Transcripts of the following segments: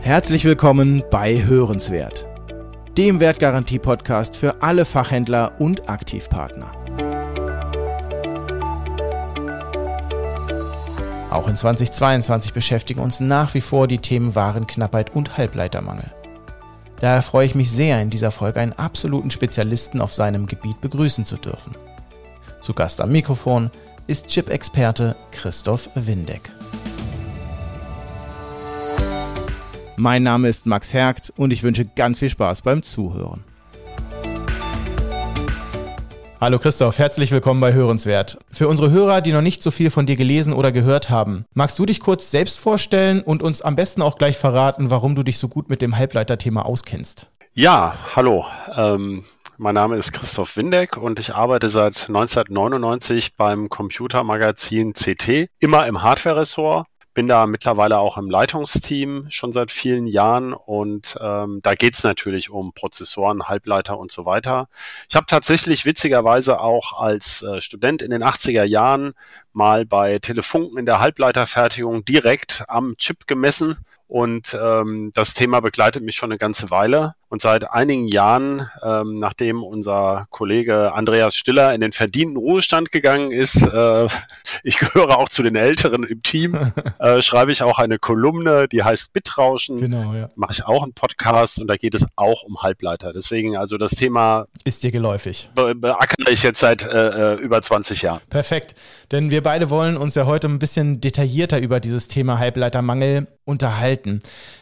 Herzlich willkommen bei Hörenswert, dem Wertgarantie-Podcast für alle Fachhändler und Aktivpartner. Auch in 2022 beschäftigen uns nach wie vor die Themen Warenknappheit und Halbleitermangel. Daher freue ich mich sehr, in dieser Folge einen absoluten Spezialisten auf seinem Gebiet begrüßen zu dürfen. Zu Gast am Mikrofon ist Chip-Experte Christoph Windeck. Mein Name ist Max Hergt und ich wünsche ganz viel Spaß beim Zuhören. Hallo Christoph, herzlich willkommen bei Hörenswert. Für unsere Hörer, die noch nicht so viel von dir gelesen oder gehört haben, magst du dich kurz selbst vorstellen und uns am besten auch gleich verraten, warum du dich so gut mit dem Halbleiterthema auskennst? Ja, hallo. Ähm, mein Name ist Christoph Windeck und ich arbeite seit 1999 beim Computermagazin CT, immer im Hardware-Ressort bin da mittlerweile auch im Leitungsteam schon seit vielen Jahren und ähm, da geht's natürlich um Prozessoren, Halbleiter und so weiter. Ich habe tatsächlich witzigerweise auch als äh, Student in den 80er Jahren mal bei Telefunken in der Halbleiterfertigung direkt am Chip gemessen und ähm, das Thema begleitet mich schon eine ganze Weile. Und seit einigen Jahren, ähm, nachdem unser Kollege Andreas Stiller in den verdienten Ruhestand gegangen ist, äh, ich gehöre auch zu den Älteren im Team, äh, schreibe ich auch eine Kolumne, die heißt Bitrauschen. Genau, ja. Mache ich auch einen Podcast und da geht es auch um Halbleiter. Deswegen also das Thema ist dir geläufig. Be beackere ich jetzt seit äh, äh über 20 Jahren. Perfekt, denn wir beide wollen uns ja heute ein bisschen detaillierter über dieses Thema Halbleitermangel unterhalten.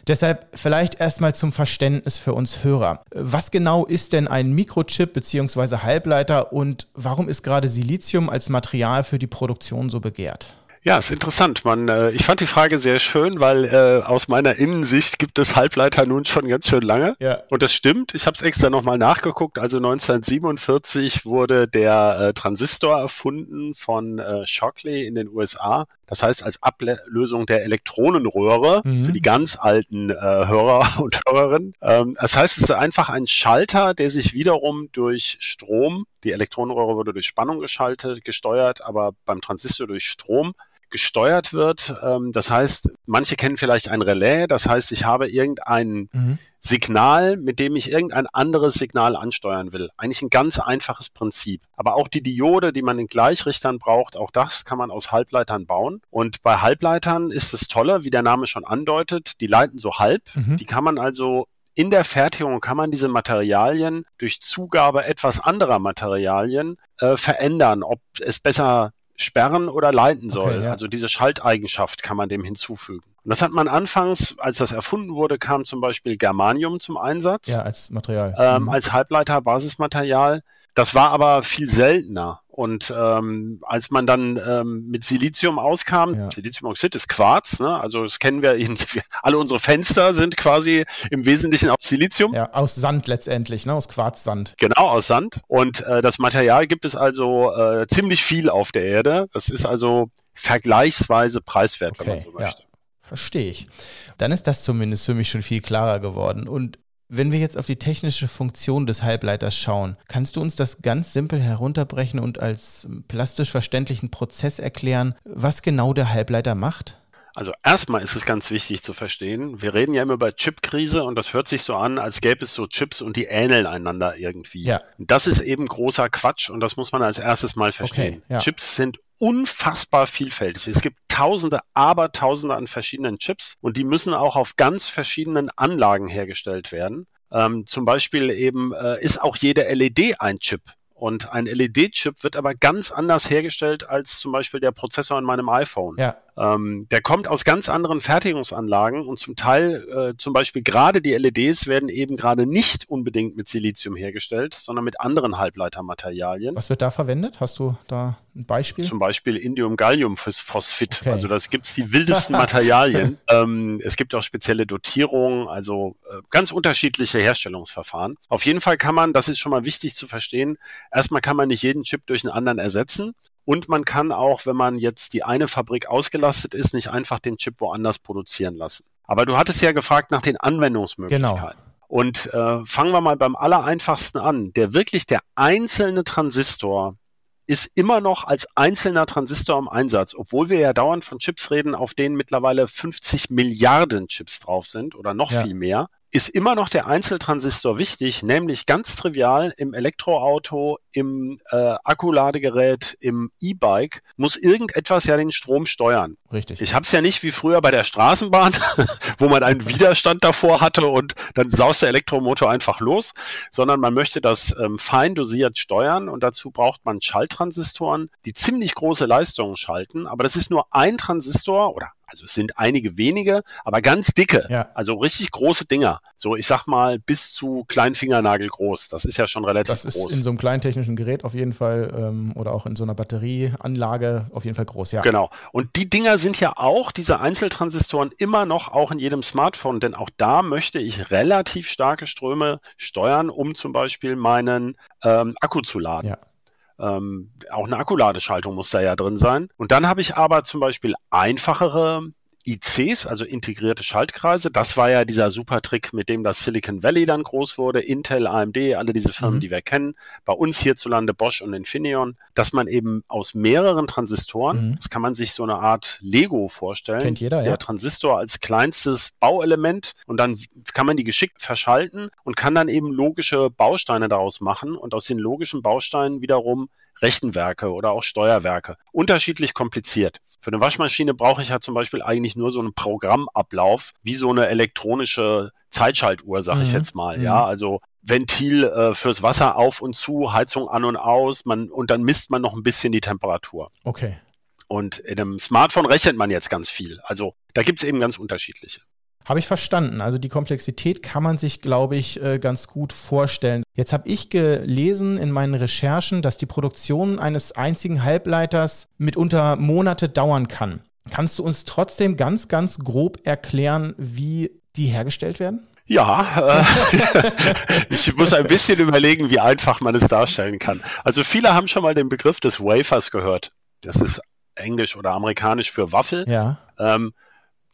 Deshalb vielleicht erstmal zum Verständnis für uns Hörer. Was genau ist denn ein Mikrochip bzw. Halbleiter und warum ist gerade Silizium als Material für die Produktion so begehrt? Ja, ist interessant. Man, äh, ich fand die Frage sehr schön, weil äh, aus meiner Innensicht gibt es Halbleiter nun schon ganz schön lange. Ja. Und das stimmt. Ich habe es extra nochmal nachgeguckt. Also 1947 wurde der äh, Transistor erfunden von äh, Shockley in den USA. Das heißt, als Ablösung der Elektronenröhre mhm. für die ganz alten äh, Hörer und Hörerinnen. Ähm, das heißt, es ist einfach ein Schalter, der sich wiederum durch Strom, die Elektronenröhre wurde durch Spannung geschaltet, gesteuert, aber beim Transistor durch Strom gesteuert wird. Ähm, das heißt, manche kennen vielleicht ein Relais. Das heißt, ich habe irgendein mhm. Signal, mit dem ich irgendein anderes Signal ansteuern will. Eigentlich ein ganz einfaches Prinzip. Aber auch die Diode, die man in Gleichrichtern braucht, auch das kann man aus Halbleitern bauen. Und bei Halbleitern ist es tolle, wie der Name schon andeutet, die leiten so halb. Mhm. Die kann man also in der Fertigung kann man diese Materialien durch Zugabe etwas anderer Materialien äh, verändern, ob es besser sperren oder leiten soll. Okay, ja. Also diese Schalteigenschaft kann man dem hinzufügen. Und das hat man anfangs, als das erfunden wurde, kam zum Beispiel Germanium zum Einsatz. Ja, als Material. Ähm, mhm. Als Halbleiter-Basismaterial. Das war aber viel seltener. Und ähm, als man dann ähm, mit Silizium auskam, ja. Siliziumoxid ist Quarz, ne? also das kennen wir, alle unsere Fenster sind quasi im Wesentlichen aus Silizium. Ja, aus Sand letztendlich, ne? aus Quarzsand. Genau, aus Sand. Und äh, das Material gibt es also äh, ziemlich viel auf der Erde. Das ist also vergleichsweise preiswert, okay, wenn man so möchte. Ja. Verstehe ich. Dann ist das zumindest für mich schon viel klarer geworden. Und wenn wir jetzt auf die technische Funktion des Halbleiters schauen, kannst du uns das ganz simpel herunterbrechen und als plastisch verständlichen Prozess erklären, was genau der Halbleiter macht? Also erstmal ist es ganz wichtig zu verstehen, wir reden ja immer über Chipkrise und das hört sich so an, als gäbe es so Chips und die ähneln einander irgendwie. Ja. Das ist eben großer Quatsch und das muss man als erstes mal verstehen. Okay, ja. Chips sind unfassbar vielfältig. Es gibt Tausende, aber Tausende an verschiedenen Chips und die müssen auch auf ganz verschiedenen Anlagen hergestellt werden. Ähm, zum Beispiel eben äh, ist auch jede LED ein Chip. Und ein LED-Chip wird aber ganz anders hergestellt als zum Beispiel der Prozessor in meinem iPhone. Ja. Ähm, der kommt aus ganz anderen Fertigungsanlagen und zum Teil, äh, zum Beispiel gerade die LEDs werden eben gerade nicht unbedingt mit Silizium hergestellt, sondern mit anderen Halbleitermaterialien. Was wird da verwendet? Hast du da ein Beispiel? Zum Beispiel Indium-Gallium-Phosphid. Okay. Also das gibt's die wildesten Materialien. ähm, es gibt auch spezielle Dotierungen, also äh, ganz unterschiedliche Herstellungsverfahren. Auf jeden Fall kann man, das ist schon mal wichtig zu verstehen, erstmal kann man nicht jeden Chip durch einen anderen ersetzen. Und man kann auch, wenn man jetzt die eine Fabrik ausgelastet ist, nicht einfach den Chip woanders produzieren lassen. Aber du hattest ja gefragt nach den Anwendungsmöglichkeiten. Genau. Und äh, fangen wir mal beim allereinfachsten an. Der wirklich der einzelne Transistor ist immer noch als einzelner Transistor im Einsatz, obwohl wir ja dauernd von Chips reden, auf denen mittlerweile 50 Milliarden Chips drauf sind oder noch ja. viel mehr ist immer noch der Einzeltransistor wichtig, nämlich ganz trivial im Elektroauto, im äh, Akkuladegerät, im E-Bike muss irgendetwas ja den Strom steuern. Richtig. Ich habe es ja nicht wie früher bei der Straßenbahn, wo man einen Widerstand davor hatte und dann saust der Elektromotor einfach los, sondern man möchte das ähm, fein dosiert steuern und dazu braucht man Schalttransistoren, die ziemlich große Leistungen schalten, aber das ist nur ein Transistor oder also es sind einige wenige, aber ganz dicke. Ja. Also richtig große Dinger. So, ich sag mal, bis zu Kleinfingernagel groß. Das ist ja schon relativ groß. Das ist in so einem kleinen technischen Gerät auf jeden Fall ähm, oder auch in so einer Batterieanlage auf jeden Fall groß, ja. Genau. Und die Dinger sind ja auch, diese Einzeltransistoren, immer noch auch in jedem Smartphone, denn auch da möchte ich relativ starke Ströme steuern, um zum Beispiel meinen ähm, Akku zu laden. Ja. Ähm, auch eine Akkuladeschaltung muss da ja drin sein. Und dann habe ich aber zum Beispiel einfachere ICs, also integrierte Schaltkreise. Das war ja dieser super Trick, mit dem das Silicon Valley dann groß wurde. Intel, AMD, alle diese Firmen, mhm. die wir kennen. Bei uns hierzulande Bosch und Infineon, dass man eben aus mehreren Transistoren, mhm. das kann man sich so eine Art Lego vorstellen. Kennt jeder, ja. Der Transistor als kleinstes Bauelement und dann kann man die geschickt verschalten und kann dann eben logische Bausteine daraus machen und aus den logischen Bausteinen wiederum Rechenwerke oder auch Steuerwerke. Unterschiedlich kompliziert. Für eine Waschmaschine brauche ich ja zum Beispiel eigentlich nur so einen Programmablauf, wie so eine elektronische Zeitschaltuhr, sage ich mhm. jetzt mal. Ja, mhm. also Ventil äh, fürs Wasser auf und zu, Heizung an und aus, man, und dann misst man noch ein bisschen die Temperatur. Okay. Und in einem Smartphone rechnet man jetzt ganz viel. Also da gibt es eben ganz unterschiedliche. Habe ich verstanden. Also die Komplexität kann man sich, glaube ich, äh, ganz gut vorstellen. Jetzt habe ich gelesen in meinen Recherchen, dass die Produktion eines einzigen Halbleiters mitunter Monate dauern kann. Kannst du uns trotzdem ganz, ganz grob erklären, wie die hergestellt werden? Ja, äh, ich muss ein bisschen überlegen, wie einfach man es darstellen kann. Also viele haben schon mal den Begriff des Wafers gehört. Das ist Englisch oder Amerikanisch für Waffel. Ja. Ähm,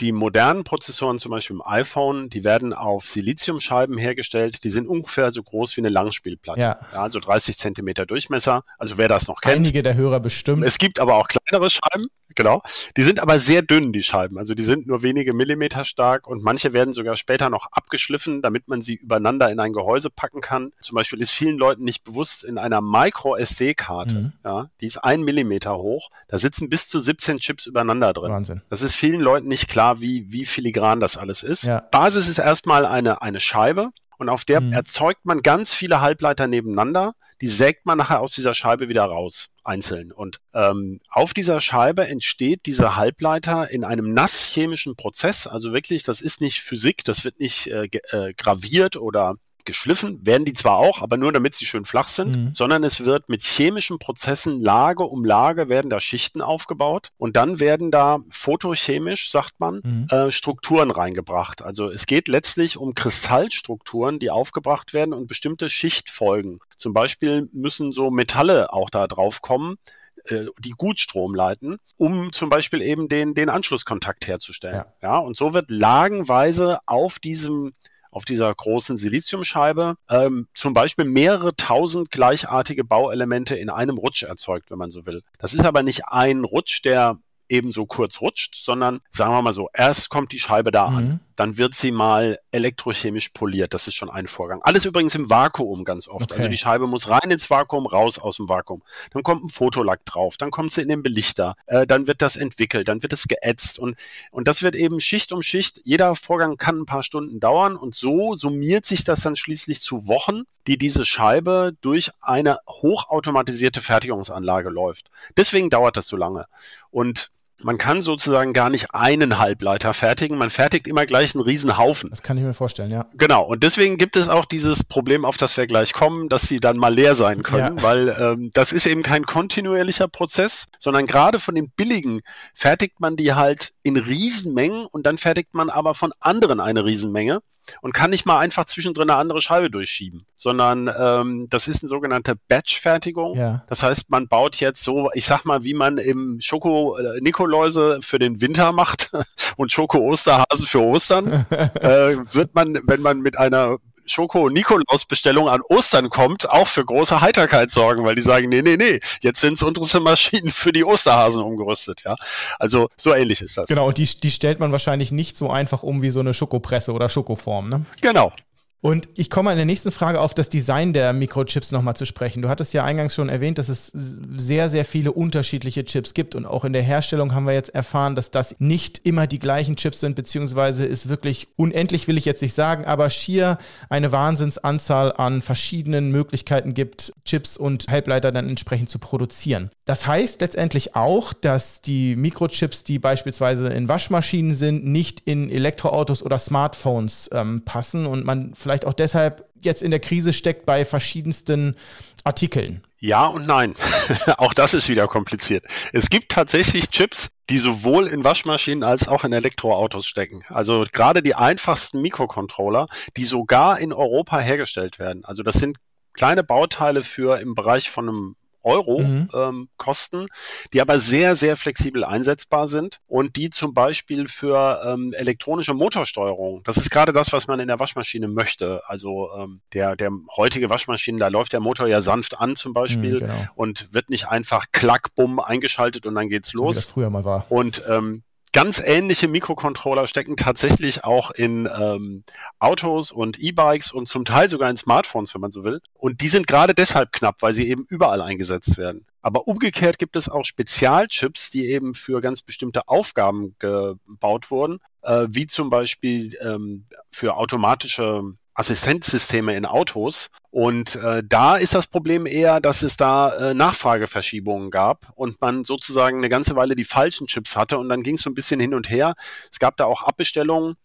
die modernen Prozessoren, zum Beispiel im iPhone, die werden auf Siliziumscheiben hergestellt. Die sind ungefähr so groß wie eine Langspielplatte. Ja. ja also 30 Zentimeter Durchmesser. Also wer das noch kennt. Einige der Hörer bestimmt. Es gibt aber auch kleinere Scheiben. Genau. Die sind aber sehr dünn, die Scheiben. Also die sind nur wenige Millimeter stark und manche werden sogar später noch abgeschliffen, damit man sie übereinander in ein Gehäuse packen kann. Zum Beispiel ist vielen Leuten nicht bewusst, in einer Micro-SD-Karte, mhm. ja, die ist ein Millimeter hoch, da sitzen bis zu 17 Chips übereinander drin. Wahnsinn. Das ist vielen Leuten nicht klar, wie, wie filigran das alles ist. Ja. Basis ist erstmal eine, eine Scheibe und auf der mhm. erzeugt man ganz viele Halbleiter nebeneinander. Die sägt man nachher aus dieser Scheibe wieder raus, einzeln. Und ähm, auf dieser Scheibe entsteht dieser Halbleiter in einem nasschemischen Prozess. Also wirklich, das ist nicht Physik, das wird nicht äh, äh, graviert oder geschliffen, werden die zwar auch, aber nur damit sie schön flach sind, mhm. sondern es wird mit chemischen Prozessen Lage um Lage werden da Schichten aufgebaut und dann werden da photochemisch, sagt man, mhm. äh, Strukturen reingebracht. Also es geht letztlich um Kristallstrukturen, die aufgebracht werden und bestimmte Schichtfolgen. Zum Beispiel müssen so Metalle auch da drauf kommen, äh, die gut Strom leiten, um zum Beispiel eben den, den Anschlusskontakt herzustellen. Ja. ja, und so wird lagenweise auf diesem auf dieser großen Siliziumscheibe ähm, zum Beispiel mehrere tausend gleichartige Bauelemente in einem Rutsch erzeugt, wenn man so will. Das ist aber nicht ein Rutsch, der ebenso kurz rutscht, sondern sagen wir mal so, erst kommt die Scheibe da mhm. an, dann wird sie mal elektrochemisch poliert. Das ist schon ein Vorgang. Alles übrigens im Vakuum ganz oft. Also okay. Also die Scheibe muss rein ins Vakuum, raus aus dem Vakuum. Dann kommt ein Fotolack drauf, dann kommt sie in den Belichter, äh, dann wird das entwickelt, dann wird es geätzt und, und das wird eben Schicht um Schicht. Jeder Vorgang kann ein paar Stunden dauern und so summiert sich das dann schließlich zu Wochen, die diese Scheibe durch eine hochautomatisierte Fertigungsanlage läuft. Deswegen dauert das so lange. Und man kann sozusagen gar nicht einen Halbleiter fertigen, man fertigt immer gleich einen Riesenhaufen. Das kann ich mir vorstellen, ja. Genau, und deswegen gibt es auch dieses Problem, auf das wir gleich kommen, dass sie dann mal leer sein können, ja. weil ähm, das ist eben kein kontinuierlicher Prozess, sondern gerade von den billigen fertigt man die halt in Riesenmengen und dann fertigt man aber von anderen eine Riesenmenge und kann nicht mal einfach zwischendrin eine andere Scheibe durchschieben, sondern ähm, das ist eine sogenannte Batch-Fertigung. Ja. Das heißt, man baut jetzt so, ich sag mal, wie man im Schoko äh, Nikoläuse für den Winter macht und Schoko Osterhasen für Ostern, äh, wird man, wenn man mit einer Schoko-Nikolaus-Bestellung an Ostern kommt, auch für große Heiterkeit sorgen, weil die sagen, nee, nee, nee, jetzt sind es unsere Maschinen für die Osterhasen umgerüstet, ja. Also so ähnlich ist das. Genau, und die, die stellt man wahrscheinlich nicht so einfach um wie so eine Schokopresse oder Schokoform, ne? Genau, und ich komme in der nächsten Frage auf das Design der Mikrochips nochmal zu sprechen. Du hattest ja eingangs schon erwähnt, dass es sehr, sehr viele unterschiedliche Chips gibt. Und auch in der Herstellung haben wir jetzt erfahren, dass das nicht immer die gleichen Chips sind, beziehungsweise ist wirklich unendlich, will ich jetzt nicht sagen, aber schier eine Wahnsinnsanzahl an verschiedenen Möglichkeiten gibt, Chips und Halbleiter dann entsprechend zu produzieren. Das heißt letztendlich auch, dass die Mikrochips, die beispielsweise in Waschmaschinen sind, nicht in Elektroautos oder Smartphones ähm, passen und man vielleicht vielleicht auch deshalb jetzt in der Krise steckt bei verschiedensten Artikeln. Ja und nein. auch das ist wieder kompliziert. Es gibt tatsächlich Chips, die sowohl in Waschmaschinen als auch in Elektroautos stecken. Also gerade die einfachsten Mikrocontroller, die sogar in Europa hergestellt werden. Also das sind kleine Bauteile für im Bereich von einem Euro mhm. ähm, kosten, die aber sehr, sehr flexibel einsetzbar sind und die zum Beispiel für ähm, elektronische Motorsteuerung, das ist gerade das, was man in der Waschmaschine möchte. Also ähm, der, der heutige Waschmaschine, da läuft der Motor ja sanft an zum Beispiel mhm, genau. und wird nicht einfach klack, bumm eingeschaltet und dann geht's los. Wie das früher mal war. Und ähm, ganz ähnliche Mikrocontroller stecken tatsächlich auch in ähm, Autos und E-Bikes und zum Teil sogar in Smartphones, wenn man so will. Und die sind gerade deshalb knapp, weil sie eben überall eingesetzt werden. Aber umgekehrt gibt es auch Spezialchips, die eben für ganz bestimmte Aufgaben gebaut wurden, äh, wie zum Beispiel ähm, für automatische Assistenzsysteme in Autos. Und äh, da ist das Problem eher, dass es da äh, Nachfrageverschiebungen gab und man sozusagen eine ganze Weile die falschen Chips hatte und dann ging es so ein bisschen hin und her. Es gab da auch Abbestellungen.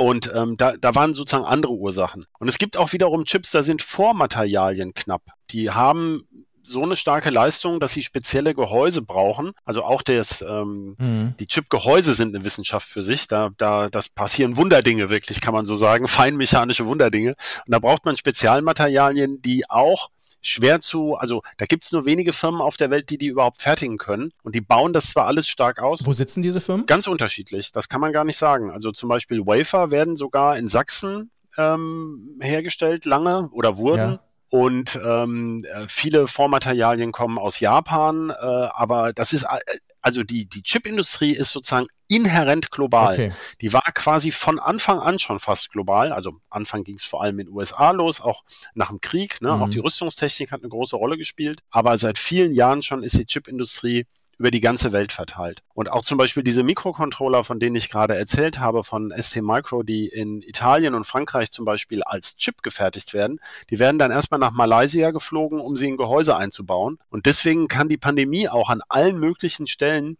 Und ähm, da, da waren sozusagen andere Ursachen. Und es gibt auch wiederum Chips, da sind Vormaterialien knapp. Die haben so eine starke Leistung, dass sie spezielle Gehäuse brauchen. Also auch das, ähm, mhm. die Chip-Gehäuse sind eine Wissenschaft für sich. Da, da, das passieren Wunderdinge wirklich, kann man so sagen, feinmechanische Wunderdinge. Und da braucht man Spezialmaterialien, die auch schwer zu, also da gibt's nur wenige Firmen auf der Welt, die die überhaupt fertigen können. Und die bauen das zwar alles stark aus. Wo sitzen diese Firmen? Ganz unterschiedlich. Das kann man gar nicht sagen. Also zum Beispiel Wafer werden sogar in Sachsen ähm, hergestellt lange oder wurden. Ja. Und ähm, äh, viele Vormaterialien kommen aus Japan, äh, aber das ist äh, also die die Chipindustrie ist sozusagen inhärent global. Okay. Die war quasi von Anfang an schon fast global. Also Anfang ging es vor allem in den USA los, auch nach dem Krieg. Ne? Mhm. Auch die Rüstungstechnik hat eine große Rolle gespielt. Aber seit vielen Jahren schon ist die Chipindustrie über die ganze Welt verteilt. Und auch zum Beispiel diese Mikrocontroller, von denen ich gerade erzählt habe, von ST Micro, die in Italien und Frankreich zum Beispiel als Chip gefertigt werden, die werden dann erstmal nach Malaysia geflogen, um sie in Gehäuse einzubauen. Und deswegen kann die Pandemie auch an allen möglichen Stellen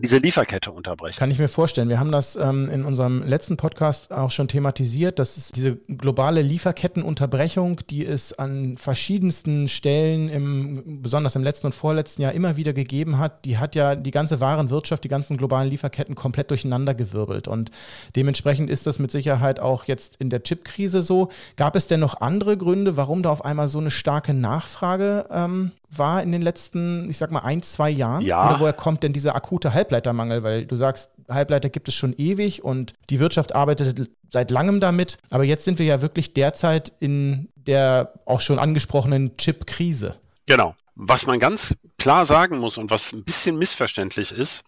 diese Lieferkette unterbrechen. Kann ich mir vorstellen. Wir haben das ähm, in unserem letzten Podcast auch schon thematisiert, dass es diese globale Lieferkettenunterbrechung, die es an verschiedensten Stellen, im, besonders im letzten und vorletzten Jahr immer wieder gegeben hat, die hat ja die ganze Warenwirtschaft, die ganzen globalen Lieferketten komplett durcheinandergewirbelt. Und dementsprechend ist das mit Sicherheit auch jetzt in der Chipkrise so. Gab es denn noch andere Gründe, warum da auf einmal so eine starke Nachfrage ähm, war in den letzten, ich sag mal, ein, zwei Jahren? Ja. Oder woher kommt denn dieser akute Halbleitermangel? Weil du sagst, Halbleiter gibt es schon ewig und die Wirtschaft arbeitet seit langem damit. Aber jetzt sind wir ja wirklich derzeit in der auch schon angesprochenen Chip-Krise. Genau. Was man ganz klar sagen muss und was ein bisschen missverständlich ist,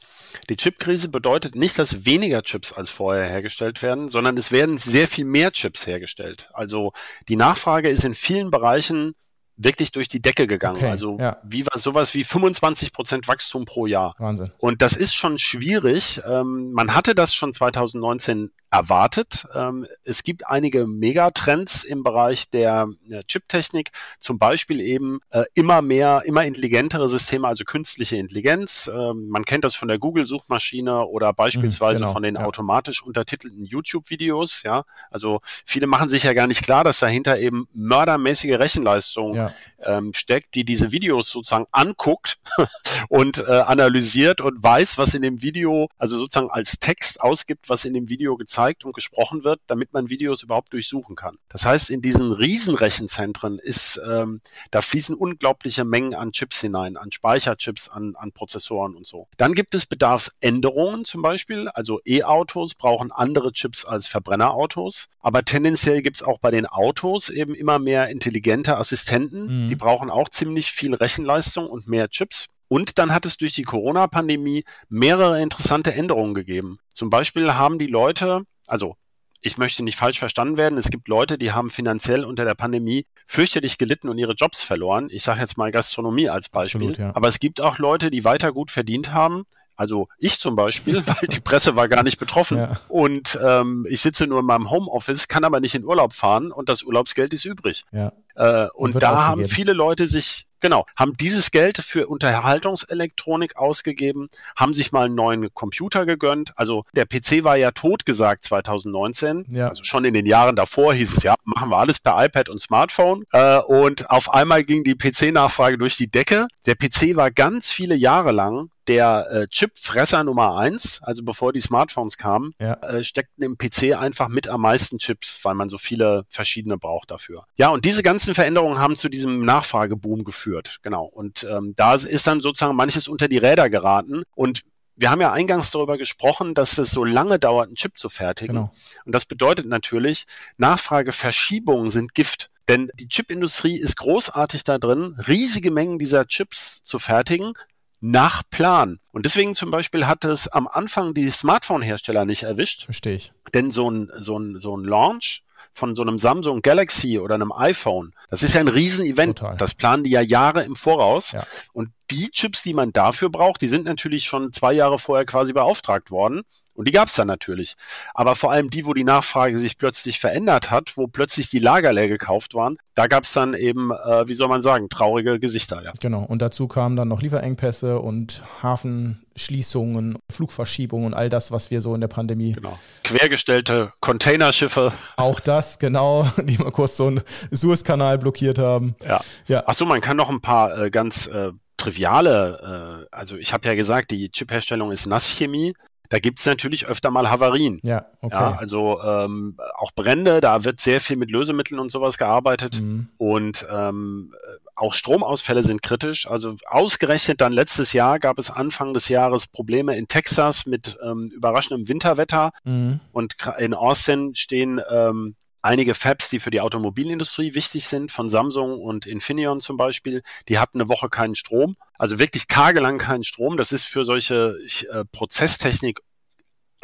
die Chipkrise bedeutet nicht, dass weniger Chips als vorher hergestellt werden, sondern es werden sehr viel mehr Chips hergestellt. Also die Nachfrage ist in vielen Bereichen wirklich durch die Decke gegangen. Okay, also ja. wie war sowas wie 25 Prozent Wachstum pro Jahr. Wahnsinn. Und das ist schon schwierig. Ähm, man hatte das schon 2019 erwartet. Ähm, es gibt einige Megatrends im Bereich der Chiptechnik, zum Beispiel eben äh, immer mehr, immer intelligentere Systeme, also künstliche Intelligenz. Ähm, man kennt das von der Google-Suchmaschine oder beispielsweise mhm, genau, von den ja. automatisch untertitelten YouTube-Videos. Ja, also viele machen sich ja gar nicht klar, dass dahinter eben mördermäßige Rechenleistung ja. ähm, steckt, die diese Videos sozusagen anguckt und äh, analysiert und weiß, was in dem Video, also sozusagen als Text ausgibt, was in dem Video gezeigt gezeigt und gesprochen wird, damit man Videos überhaupt durchsuchen kann. Das heißt, in diesen Riesenrechenzentren ist, ähm, da fließen unglaubliche Mengen an Chips hinein, an Speicherchips, an, an Prozessoren und so. Dann gibt es Bedarfsänderungen zum Beispiel. Also E-Autos brauchen andere Chips als Verbrennerautos. Aber tendenziell gibt es auch bei den Autos eben immer mehr intelligente Assistenten. Mhm. Die brauchen auch ziemlich viel Rechenleistung und mehr Chips. Und dann hat es durch die Corona-Pandemie mehrere interessante Änderungen gegeben. Zum Beispiel haben die Leute, also ich möchte nicht falsch verstanden werden, es gibt Leute, die haben finanziell unter der Pandemie fürchterlich gelitten und ihre Jobs verloren. Ich sage jetzt mal Gastronomie als Beispiel. Absolut, ja. Aber es gibt auch Leute, die weiter gut verdient haben, also ich zum Beispiel, weil die Presse war gar nicht betroffen. Ja. Und ähm, ich sitze nur in meinem Homeoffice, kann aber nicht in Urlaub fahren und das Urlaubsgeld ist übrig. Ja. Äh, und, und da ausgegeben. haben viele Leute sich, genau, haben dieses Geld für Unterhaltungselektronik ausgegeben, haben sich mal einen neuen Computer gegönnt. Also der PC war ja tot gesagt 2019. Ja. Also schon in den Jahren davor hieß es ja, machen wir alles per iPad und Smartphone. Äh, und auf einmal ging die PC-Nachfrage durch die Decke. Der PC war ganz viele Jahre lang der äh, Chipfresser Nummer eins, also bevor die Smartphones kamen, ja. äh, steckten im PC einfach mit am meisten Chips, weil man so viele verschiedene braucht dafür. Ja, und diese ganzen Veränderungen haben zu diesem Nachfrageboom geführt. Genau. Und ähm, da ist dann sozusagen manches unter die Räder geraten. Und wir haben ja eingangs darüber gesprochen, dass es so lange dauert, einen Chip zu fertigen. Genau. Und das bedeutet natürlich, Nachfrageverschiebungen sind Gift. Denn die Chipindustrie ist großartig da drin, riesige Mengen dieser Chips zu fertigen, nach Plan. Und deswegen zum Beispiel hat es am Anfang die Smartphone-Hersteller nicht erwischt. Verstehe ich. Denn so ein, so ein, so ein Launch von so einem Samsung Galaxy oder einem iPhone, das ist ja ein Riesenevent. Total. Das planen die ja Jahre im Voraus. Ja. Und die Chips, die man dafür braucht, die sind natürlich schon zwei Jahre vorher quasi beauftragt worden. Und die gab es dann natürlich. Aber vor allem die, wo die Nachfrage sich plötzlich verändert hat, wo plötzlich die Lager leer gekauft waren, da gab es dann eben, äh, wie soll man sagen, traurige Gesichter. Ja. Genau. Und dazu kamen dann noch Lieferengpässe und Hafenschließungen, Flugverschiebungen und all das, was wir so in der Pandemie. Genau. Quergestellte Containerschiffe. Auch das, genau, die mal kurz so einen Suezkanal blockiert haben. Ja. ja. Achso, man kann noch ein paar äh, ganz äh, triviale, äh, also ich habe ja gesagt, die Chipherstellung ist Nasschemie. Da gibt es natürlich öfter mal Havarien. Ja, okay. Ja, also ähm, auch Brände, da wird sehr viel mit Lösemitteln und sowas gearbeitet. Mhm. Und ähm, auch Stromausfälle sind kritisch. Also ausgerechnet dann letztes Jahr gab es Anfang des Jahres Probleme in Texas mit ähm, überraschendem Winterwetter. Mhm. Und in Austin stehen ähm, einige Fabs, die für die Automobilindustrie wichtig sind, von Samsung und Infineon zum Beispiel, die hatten eine Woche keinen Strom, also wirklich tagelang keinen Strom. Das ist für solche äh, Prozesstechnik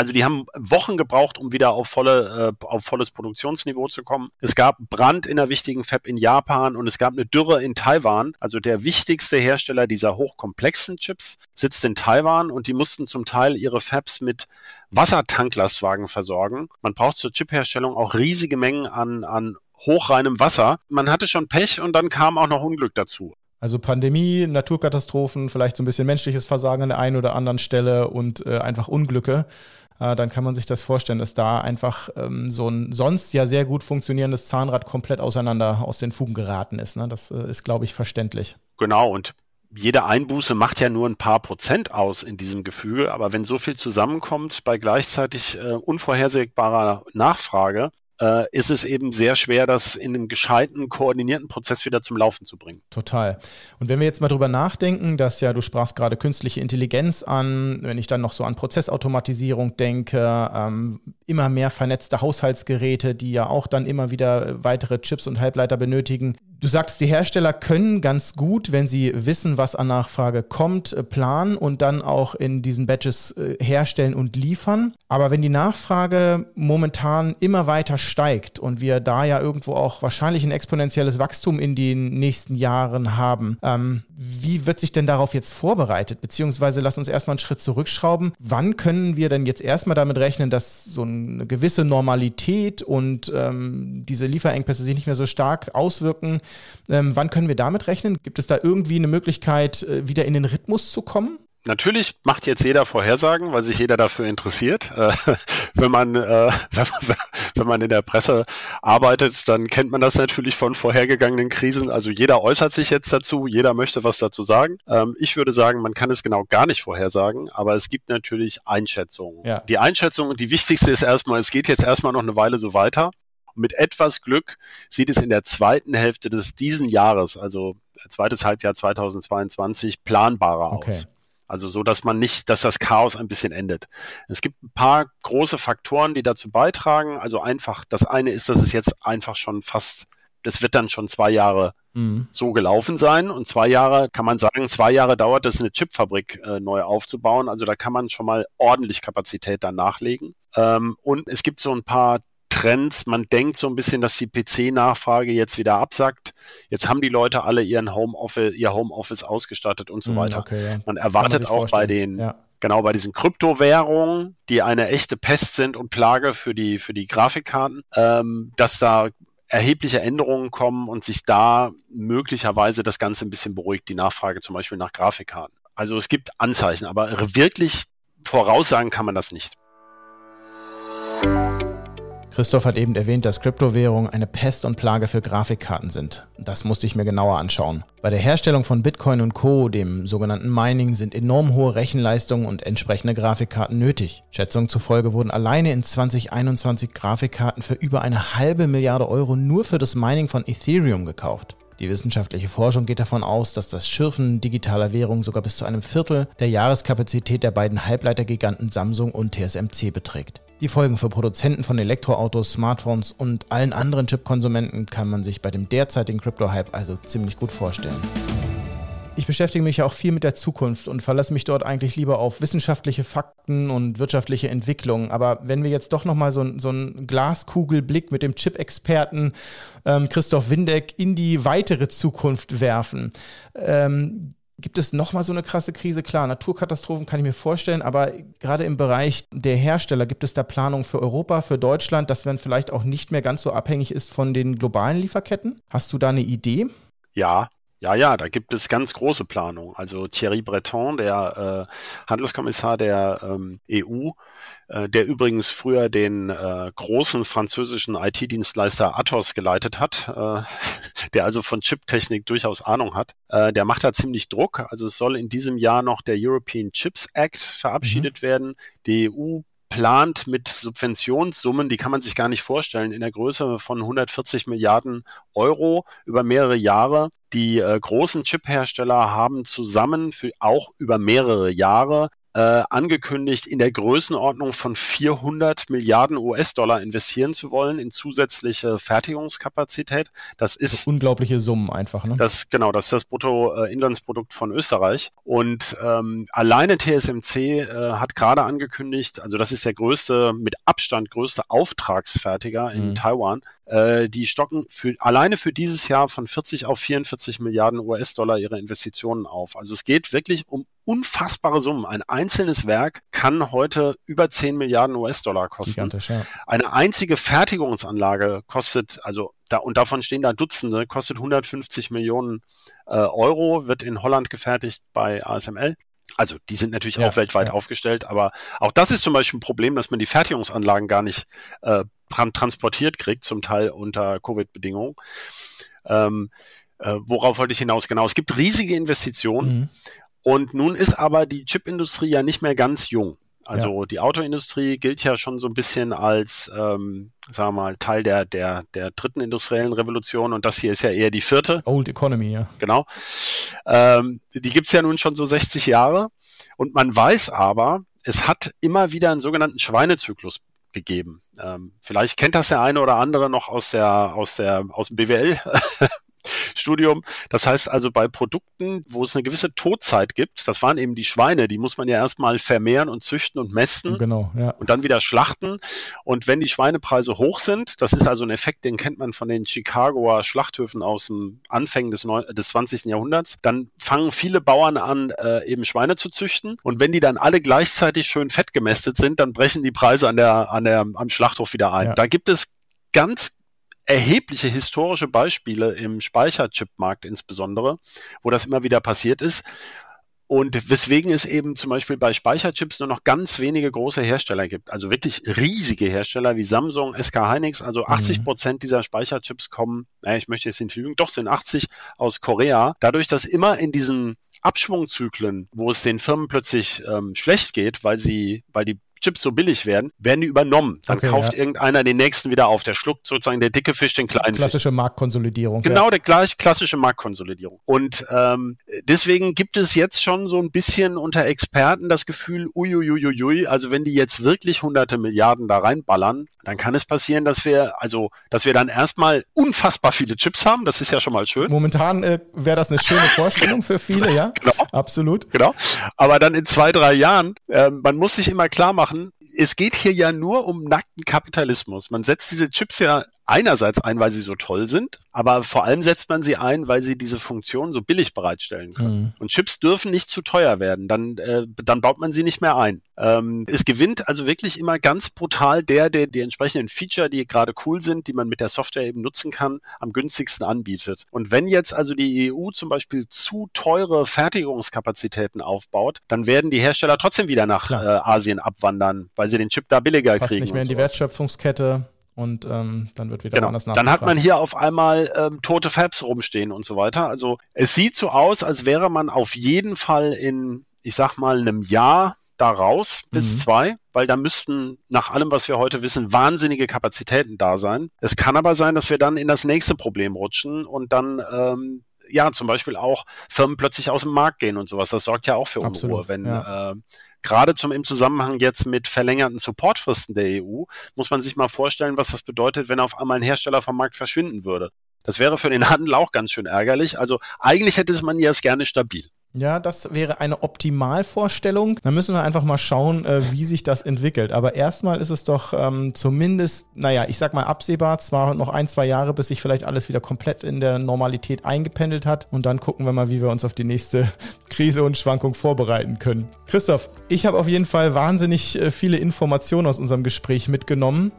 also die haben Wochen gebraucht, um wieder auf, volle, äh, auf volles Produktionsniveau zu kommen. Es gab Brand in einer wichtigen Fab in Japan und es gab eine Dürre in Taiwan. Also der wichtigste Hersteller dieser hochkomplexen Chips sitzt in Taiwan und die mussten zum Teil ihre Fabs mit Wassertanklastwagen versorgen. Man braucht zur Chipherstellung auch riesige Mengen an, an hochreinem Wasser. Man hatte schon Pech und dann kam auch noch Unglück dazu. Also Pandemie, Naturkatastrophen, vielleicht so ein bisschen menschliches Versagen an der einen oder anderen Stelle und äh, einfach Unglücke äh, dann kann man sich das vorstellen, dass da einfach ähm, so ein sonst ja sehr gut funktionierendes Zahnrad komplett auseinander aus den Fugen geraten ist. Ne? Das äh, ist, glaube ich, verständlich. Genau, und jede Einbuße macht ja nur ein paar Prozent aus in diesem Gefüge, aber wenn so viel zusammenkommt bei gleichzeitig äh, unvorhersehbarer Nachfrage, äh, ist es eben sehr schwer, das in einem gescheiten, koordinierten Prozess wieder zum Laufen zu bringen. Total. Und wenn wir jetzt mal drüber nachdenken, dass ja, du sprachst gerade künstliche Intelligenz an, wenn ich dann noch so an Prozessautomatisierung denke, ähm, immer mehr vernetzte Haushaltsgeräte, die ja auch dann immer wieder weitere Chips und Halbleiter benötigen. Du sagst, die Hersteller können ganz gut, wenn sie wissen, was an Nachfrage kommt, äh, planen und dann auch in diesen Batches äh, herstellen und liefern. Aber wenn die Nachfrage momentan immer weiter steigt und wir da ja irgendwo auch wahrscheinlich ein exponentielles Wachstum in den nächsten Jahren haben, ähm, wie wird sich denn darauf jetzt vorbereitet? Beziehungsweise lass uns erstmal einen Schritt zurückschrauben. Wann können wir denn jetzt erstmal damit rechnen, dass so eine gewisse Normalität und ähm, diese Lieferengpässe sich nicht mehr so stark auswirken? Ähm, wann können wir damit rechnen? Gibt es da irgendwie eine Möglichkeit, äh, wieder in den Rhythmus zu kommen? Natürlich macht jetzt jeder Vorhersagen, weil sich jeder dafür interessiert. Äh, wenn man äh, wenn, wenn man in der Presse arbeitet, dann kennt man das natürlich von vorhergegangenen Krisen. Also jeder äußert sich jetzt dazu, jeder möchte was dazu sagen. Ähm, ich würde sagen, man kann es genau gar nicht vorhersagen, aber es gibt natürlich Einschätzungen. Ja. Die Einschätzung, die wichtigste ist erstmal, es geht jetzt erstmal noch eine Weile so weiter. Und mit etwas Glück sieht es in der zweiten Hälfte des diesen Jahres, also zweites Halbjahr 2022, planbarer okay. aus. Also so, dass man nicht, dass das Chaos ein bisschen endet. Es gibt ein paar große Faktoren, die dazu beitragen. Also einfach, das eine ist, dass es jetzt einfach schon fast, das wird dann schon zwei Jahre mhm. so gelaufen sein. Und zwei Jahre, kann man sagen, zwei Jahre dauert es, eine Chipfabrik äh, neu aufzubauen. Also da kann man schon mal ordentlich Kapazität dann nachlegen. Ähm, und es gibt so ein paar Trends. Man denkt so ein bisschen, dass die PC-Nachfrage jetzt wieder absackt. Jetzt haben die Leute alle ihren Homeoffice, ihr Homeoffice ausgestattet und so hm, weiter. Okay, ja. Man erwartet man auch vorstellen. bei den, ja. genau bei diesen Kryptowährungen, die eine echte Pest sind und Plage für die, für die Grafikkarten, ähm, dass da erhebliche Änderungen kommen und sich da möglicherweise das Ganze ein bisschen beruhigt, die Nachfrage zum Beispiel nach Grafikkarten. Also es gibt Anzeichen, aber wirklich voraussagen kann man das nicht. Christoph hat eben erwähnt, dass Kryptowährungen eine Pest und Plage für Grafikkarten sind. Das musste ich mir genauer anschauen. Bei der Herstellung von Bitcoin und Co., dem sogenannten Mining, sind enorm hohe Rechenleistungen und entsprechende Grafikkarten nötig. Schätzungen zufolge wurden alleine in 2021 Grafikkarten für über eine halbe Milliarde Euro nur für das Mining von Ethereum gekauft. Die wissenschaftliche Forschung geht davon aus, dass das Schürfen digitaler Währungen sogar bis zu einem Viertel der Jahreskapazität der beiden Halbleitergiganten Samsung und TSMC beträgt. Die Folgen für Produzenten von Elektroautos, Smartphones und allen anderen Chipkonsumenten kann man sich bei dem derzeitigen Crypto-Hype also ziemlich gut vorstellen. Ich beschäftige mich ja auch viel mit der Zukunft und verlasse mich dort eigentlich lieber auf wissenschaftliche Fakten und wirtschaftliche Entwicklungen. Aber wenn wir jetzt doch nochmal so, so einen Glaskugelblick mit dem Chip-Experten ähm, Christoph Windeck in die weitere Zukunft werfen, ähm, Gibt es nochmal so eine krasse Krise? Klar, Naturkatastrophen kann ich mir vorstellen, aber gerade im Bereich der Hersteller gibt es da Planungen für Europa, für Deutschland, dass man vielleicht auch nicht mehr ganz so abhängig ist von den globalen Lieferketten? Hast du da eine Idee? Ja, ja, ja, da gibt es ganz große Planungen. Also Thierry Breton, der äh, Handelskommissar der ähm, EU, äh, der übrigens früher den äh, großen französischen IT-Dienstleister Atos geleitet hat, äh, der also von Chiptechnik durchaus Ahnung hat, äh, der macht da ziemlich Druck. Also es soll in diesem Jahr noch der European Chips Act verabschiedet mhm. werden. Die EU plant mit Subventionssummen, die kann man sich gar nicht vorstellen, in der Größe von 140 Milliarden Euro über mehrere Jahre. Die äh, großen Chip-Hersteller haben zusammen für auch über mehrere Jahre äh, angekündigt, in der Größenordnung von 400 Milliarden US-Dollar investieren zu wollen in zusätzliche Fertigungskapazität. Das ist das unglaubliche Summen einfach. Ne? Das genau, das ist das Bruttoinlandsprodukt von Österreich. Und ähm, alleine TSMC äh, hat gerade angekündigt, also das ist der größte, mit Abstand größte Auftragsfertiger in mhm. Taiwan, äh, die stocken für, alleine für dieses Jahr von 40 auf 44 Milliarden US-Dollar ihre Investitionen auf. Also es geht wirklich um unfassbare Summen. Ein einzelnes Werk kann heute über 10 Milliarden US-Dollar kosten. Ja. Eine einzige Fertigungsanlage kostet, also da, und davon stehen da Dutzende, kostet 150 Millionen äh, Euro, wird in Holland gefertigt bei ASML. Also die sind natürlich ja, auch weltweit ja. aufgestellt, aber auch das ist zum Beispiel ein Problem, dass man die Fertigungsanlagen gar nicht äh, transportiert kriegt, zum Teil unter Covid-Bedingungen. Ähm, äh, worauf wollte ich hinaus? Genau, es gibt riesige Investitionen mhm. und nun ist aber die Chipindustrie ja nicht mehr ganz jung. Also ja. die Autoindustrie gilt ja schon so ein bisschen als, ähm, sagen wir mal, Teil der, der, der dritten industriellen Revolution und das hier ist ja eher die vierte. Old Economy, ja. Genau. Ähm, die gibt's ja nun schon so 60 Jahre und man weiß aber, es hat immer wieder einen sogenannten Schweinezyklus gegeben. Ähm, vielleicht kennt das der eine oder andere noch aus der aus der aus dem BWL Studium. Das heißt also bei Produkten, wo es eine gewisse Todzeit gibt, das waren eben die Schweine, die muss man ja erstmal vermehren und züchten und mästen genau, ja. und dann wieder schlachten. Und wenn die Schweinepreise hoch sind, das ist also ein Effekt, den kennt man von den Chicagoer Schlachthöfen aus dem Anfang des, des 20. Jahrhunderts, dann fangen viele Bauern an, äh, eben Schweine zu züchten. Und wenn die dann alle gleichzeitig schön fett gemästet sind, dann brechen die Preise an der, an der, am Schlachthof wieder ein. Ja. Da gibt es ganz erhebliche historische Beispiele im Speicherchipmarkt insbesondere, wo das immer wieder passiert ist. und weswegen es eben zum Beispiel bei Speicherchips nur noch ganz wenige große Hersteller gibt. Also wirklich riesige Hersteller wie Samsung, SK Hynix. Also 80 mhm. Prozent dieser Speicherchips kommen, naja, ich möchte jetzt nicht lügen, doch sind 80 aus Korea. Dadurch, dass immer in diesen Abschwungzyklen, wo es den Firmen plötzlich ähm, schlecht geht, weil sie, weil die Chips so billig werden, werden die übernommen. Dann okay, kauft ja. irgendeiner den nächsten wieder auf. Der schluckt sozusagen der dicke Fisch den kleinen Klassische Fisch. Marktkonsolidierung. Genau, ja. der gleich klassische Marktkonsolidierung. Und ähm, deswegen gibt es jetzt schon so ein bisschen unter Experten das Gefühl, uiuiuiui, also wenn die jetzt wirklich hunderte Milliarden da reinballern, dann kann es passieren, dass wir, also, dass wir dann erstmal unfassbar viele Chips haben. Das ist ja schon mal schön. Momentan äh, wäre das eine schöne Vorstellung für viele, ja. Genau. Absolut. Genau. Aber dann in zwei, drei Jahren, äh, man muss sich immer klar machen, es geht hier ja nur um nackten Kapitalismus. Man setzt diese Chips ja einerseits ein, weil sie so toll sind, aber vor allem setzt man sie ein, weil sie diese Funktion so billig bereitstellen können. Mhm. Und Chips dürfen nicht zu teuer werden, dann, äh, dann baut man sie nicht mehr ein. Ähm, es gewinnt also wirklich immer ganz brutal der, der die entsprechenden Feature, die gerade cool sind, die man mit der Software eben nutzen kann, am günstigsten anbietet. Und wenn jetzt also die EU zum Beispiel zu teure Fertigungskapazitäten aufbaut, dann werden die Hersteller trotzdem wieder nach äh, Asien abwandern, weil sie den Chip da billiger Passt kriegen. nicht mehr in die Wertschöpfungskette und ähm, dann wird wieder genau. anders Dann hat man hier auf einmal ähm, tote Fabs rumstehen und so weiter. Also es sieht so aus, als wäre man auf jeden Fall in, ich sag mal, einem Jahr da raus bis mhm. zwei, weil da müssten nach allem, was wir heute wissen, wahnsinnige Kapazitäten da sein. Es kann aber sein, dass wir dann in das nächste Problem rutschen und dann ähm, ja zum Beispiel auch Firmen plötzlich aus dem Markt gehen und sowas. Das sorgt ja auch für Unruhe, Absolut, wenn ja. äh, gerade zum im Zusammenhang jetzt mit verlängerten Supportfristen der EU muss man sich mal vorstellen, was das bedeutet, wenn auf einmal ein Hersteller vom Markt verschwinden würde. Das wäre für den Handel auch ganz schön ärgerlich. Also eigentlich hätte man ja es gerne stabil. Ja, das wäre eine Optimalvorstellung. Da müssen wir einfach mal schauen, äh, wie sich das entwickelt. Aber erstmal ist es doch ähm, zumindest, naja, ich sag mal absehbar, zwar noch ein, zwei Jahre, bis sich vielleicht alles wieder komplett in der Normalität eingependelt hat. Und dann gucken wir mal, wie wir uns auf die nächste Krise und Schwankung vorbereiten können. Christoph, ich habe auf jeden Fall wahnsinnig äh, viele Informationen aus unserem Gespräch mitgenommen.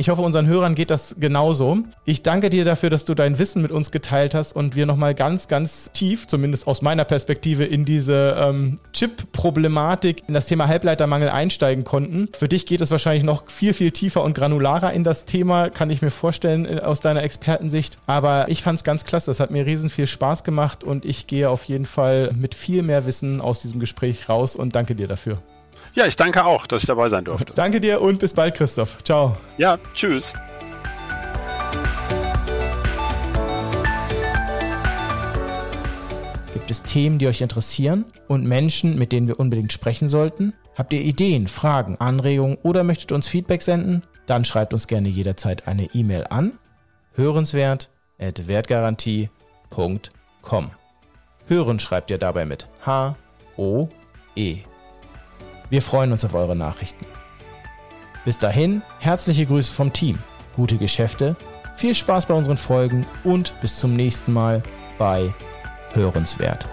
Ich hoffe, unseren Hörern geht das genauso. Ich danke dir dafür, dass du dein Wissen mit uns geteilt hast und wir nochmal ganz, ganz tief, zumindest aus meiner Perspektive, in diese ähm, Chip-Problematik, in das Thema Halbleitermangel einsteigen konnten. Für dich geht es wahrscheinlich noch viel, viel tiefer und granularer in das Thema, kann ich mir vorstellen, äh, aus deiner Expertensicht. Aber ich fand es ganz klasse. Das hat mir riesen viel Spaß gemacht und ich gehe auf jeden Fall mit viel mehr Wissen aus diesem Gespräch raus und danke dir dafür. Ja, ich danke auch, dass ich dabei sein durfte. danke dir und bis bald, Christoph. Ciao. Ja, tschüss. Gibt es Themen, die euch interessieren und Menschen, mit denen wir unbedingt sprechen sollten? Habt ihr Ideen, Fragen, Anregungen oder möchtet uns Feedback senden? Dann schreibt uns gerne jederzeit eine E-Mail an hörenswert@wertgarantie.com. Hören schreibt ihr dabei mit H O E. Wir freuen uns auf eure Nachrichten. Bis dahin, herzliche Grüße vom Team, gute Geschäfte, viel Spaß bei unseren Folgen und bis zum nächsten Mal bei Hörenswert.